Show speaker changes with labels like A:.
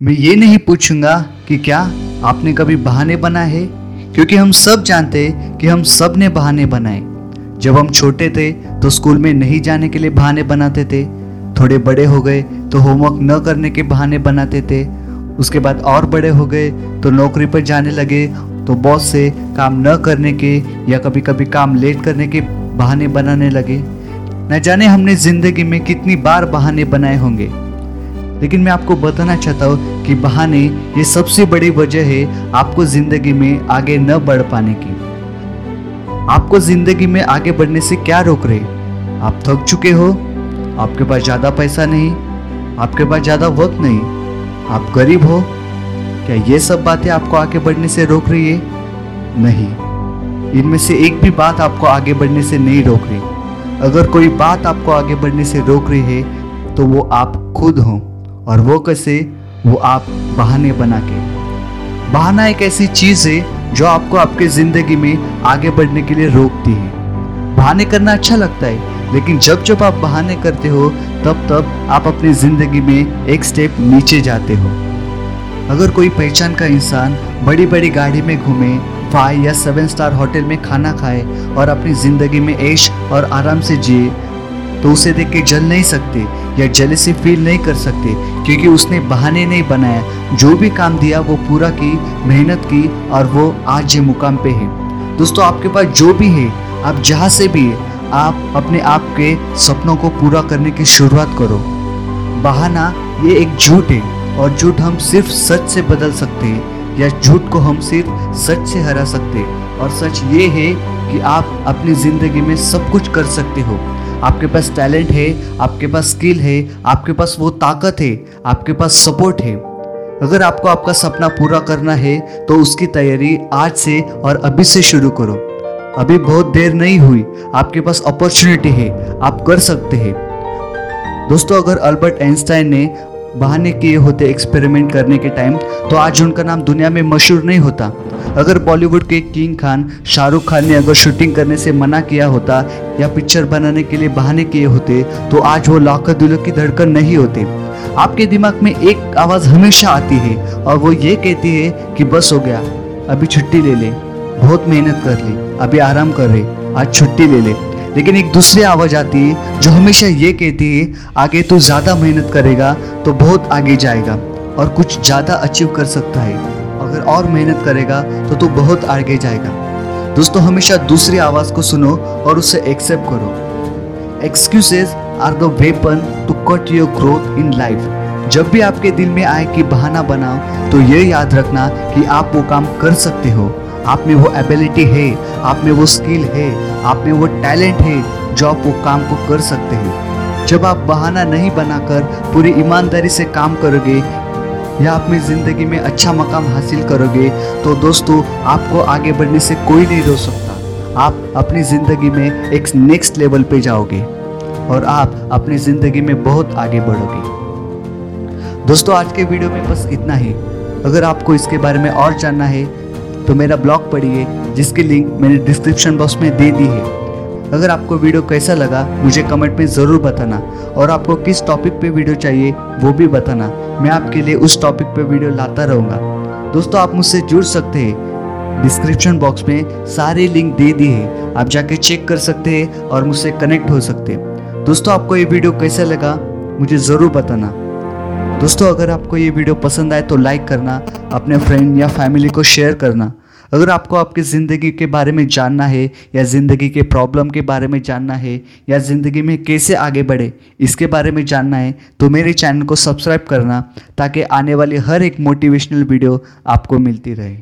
A: मैं ये नहीं पूछूँगा कि क्या आपने कभी बहाने बनाए हैं? क्योंकि हम सब जानते हैं कि हम सबने बहाने बनाए। जब हम छोटे थे तो स्कूल में नहीं जाने के लिए बहाने बनाते थे। थोड़े बड़े हो गए तो होमवर्क न करने के बहाने बनाते थे। उसके बाद और बड़े हो गए तो नौकरी पर जाने लगे। तो बॉस से काम न करने के या कभी कभी काम लेट करने के बहाने बनाने लगे। न जाने हमने ज़िंदगी में कितनी बार बहाने बनाए होंगे। लेकिन मैं आपको बताना चाहता हूँ कि बहाने ये सबसे बड़ी वजह है आपको ज़िंदगी में आगे न बढ़ पाने की। आपको ज़िंदगी में आगे बढ़ने से क्या रोक रहे? आप थक चुके हो, आपके पास ज़्यादा पैसा नहीं, आपके पास ज़्यादा वक्त नहीं। आप गरीब हो, क्या ये सब बातें आपको आगे बढ़ने से रोक रही है? नहीं, इनमें से एक भी बात आपको आगे बढ़ने से नहीं रोक रही। अगर कोई बात आपको आगे बढ़ने से रोक रही है तो वो आप खुद हो। और वो कैसे? वो आप बहाने बना के। बहाना एक ऐसी चीज़ है जो आपको आपके ज़िंदगी में आगे बढ़ने के लिए रोकती है। बहाने करना अच्छा लगता है, लेकिन जब जब आप बहाने करते हो, तब तब आप अपनी ज़िंदगी में एक स्टेप नीचे जाते हो। अगर कोई पहचान का इंसान बड़ी बड़ी गाड़ी में घूमे फाइव या सेवन स्टार होटल में खाना खाए और अपनी ज़िंदगी में ऐश और आराम से जिए तो उसे देख के जल नहीं सकते। या जले से फील नहीं कर सकते, क्योंकि उसने बहाने नहीं बनाया। जो भी काम दिया, वो पूरा की, मेहनत की और वो आज ये मुकाम पे है। दोस्तों, आपके पास जो भी है, आप जहाँ से भी है, आप अपने आप के सपनों को पूरा करने की शुरुआत करो। बहाना ये एक झूठ है, और झूठ हम सिर्फ़ सच से बदल सकते हैं, या झूठ को हम सिर्फ़ सच से हरा सकते हैं। और सच ये है कि आप अपनी ज़िंदगी में सब कुछ कर सकते हो। आपके पास टैलेंट है, आपके पास स्किल है, आपके पास वो ताकत है, आपके पास सपोर्ट है। अगर आपको आपका सपना पूरा करना है तो उसकी तैयारी आज से और अभी से शुरू करो। अभी बहुत देर नहीं हुई, आपके पास अपॉर्चुनिटी है, आप कर सकते हैं। दोस्तों, अगर अल्बर्ट आइंस्टाइन ने बहाने किए होते एक्सपेरिमेंट करने के टाइम तो आज उनका नाम दुनिया में मशहूर नहीं होता। अगर बॉलीवुड के किंग खान शाहरुख खान ने अगर शूटिंग करने से मना किया होता या पिक्चर बनाने के लिए बहाने किए होते तो आज वो लाखों दिलों की धड़कन नहीं होते। आपके दिमाग में एक आवाज़ हमेशा आती है और वो ये कहती है कि बस हो गया, अभी छुट्टी ले ले, बहुत मेहनत कर ली, अभी आराम कर रहे, आज छुट्टी ले ले। लेकिन एक दूसरी आवाज़ आती है जो हमेशा ये कहती है आगे तू ज़्यादा मेहनत करेगा तो बहुत आगे जाएगा और कुछ ज़्यादा अचीव कर सकता है। अगर और मेहनत करेगा तो तू बहुत आगे जाएगा। दोस्तों, हमेशा दूसरी आवाज़ को सुनो और उसे एक्सेप्ट करो। Excuses are the weapon to cut your growth in life जब भी आपके दिल में आए कि बहाना बनाओ तो ये याद रखना कि आप वो काम कर सकते हो। आप में वो एबिलिटी है, आप में वो स्किल है आप में वो टैलेंट है जो आप वो काम को कर सकते हैं। जब आप बहाना नहीं बनाकर पूरी ईमानदारी से काम करोगे या अपनी ज़िंदगी में अच्छा मकाम हासिल करोगे तो दोस्तों, आपको आगे बढ़ने से कोई नहीं रोक सकता। आप अपनी ज़िंदगी में एक नेक्स्ट लेवल पे जाओगे और आप अपनी ज़िंदगी में बहुत आगे बढ़ोगे। दोस्तों, आज के वीडियो में बस इतना ही। अगर आपको इसके बारे में और जानना है तो मेरा ब्लॉग पढ़िए, जिसकी लिंक मैंने डिस्क्रिप्शन बॉक्स में दे दी है। अगर आपको वीडियो कैसा लगा, मुझे कमेंट में ज़रूर बताना। और आपको किस टॉपिक पे वीडियो चाहिए, वो भी बताना। मैं आपके लिए उस टॉपिक पे वीडियो लाता रहूँगा। दोस्तों, आप मुझसे जुड़ सकते हैं। डिस्क्रिप्शन बॉक्स में सारे लिंक दे दी है। आप जाके चेक कर सकते हैं और मुझसे कनेक्ट हो सकते हैं। दोस्तों, आपको ये वीडियो कैसा लगा, मुझे ज़रूर बताना। दोस्तों, अगर आपको ये वीडियो पसंद आए तो लाइक करना, अपने फ्रेंड या फैमिली को शेयर करना। अगर आपको आपकी ज़िंदगी के बारे में जानना है, या ज़िंदगी के प्रॉब्लम के बारे में जानना है, या ज़िंदगी में कैसे आगे बढ़े, इसके बारे में जानना है तो मेरे चैनल को सब्सक्राइब करना, ताकि आने वाली हर एक मोटिवेशनल वीडियो आपको मिलती रहे।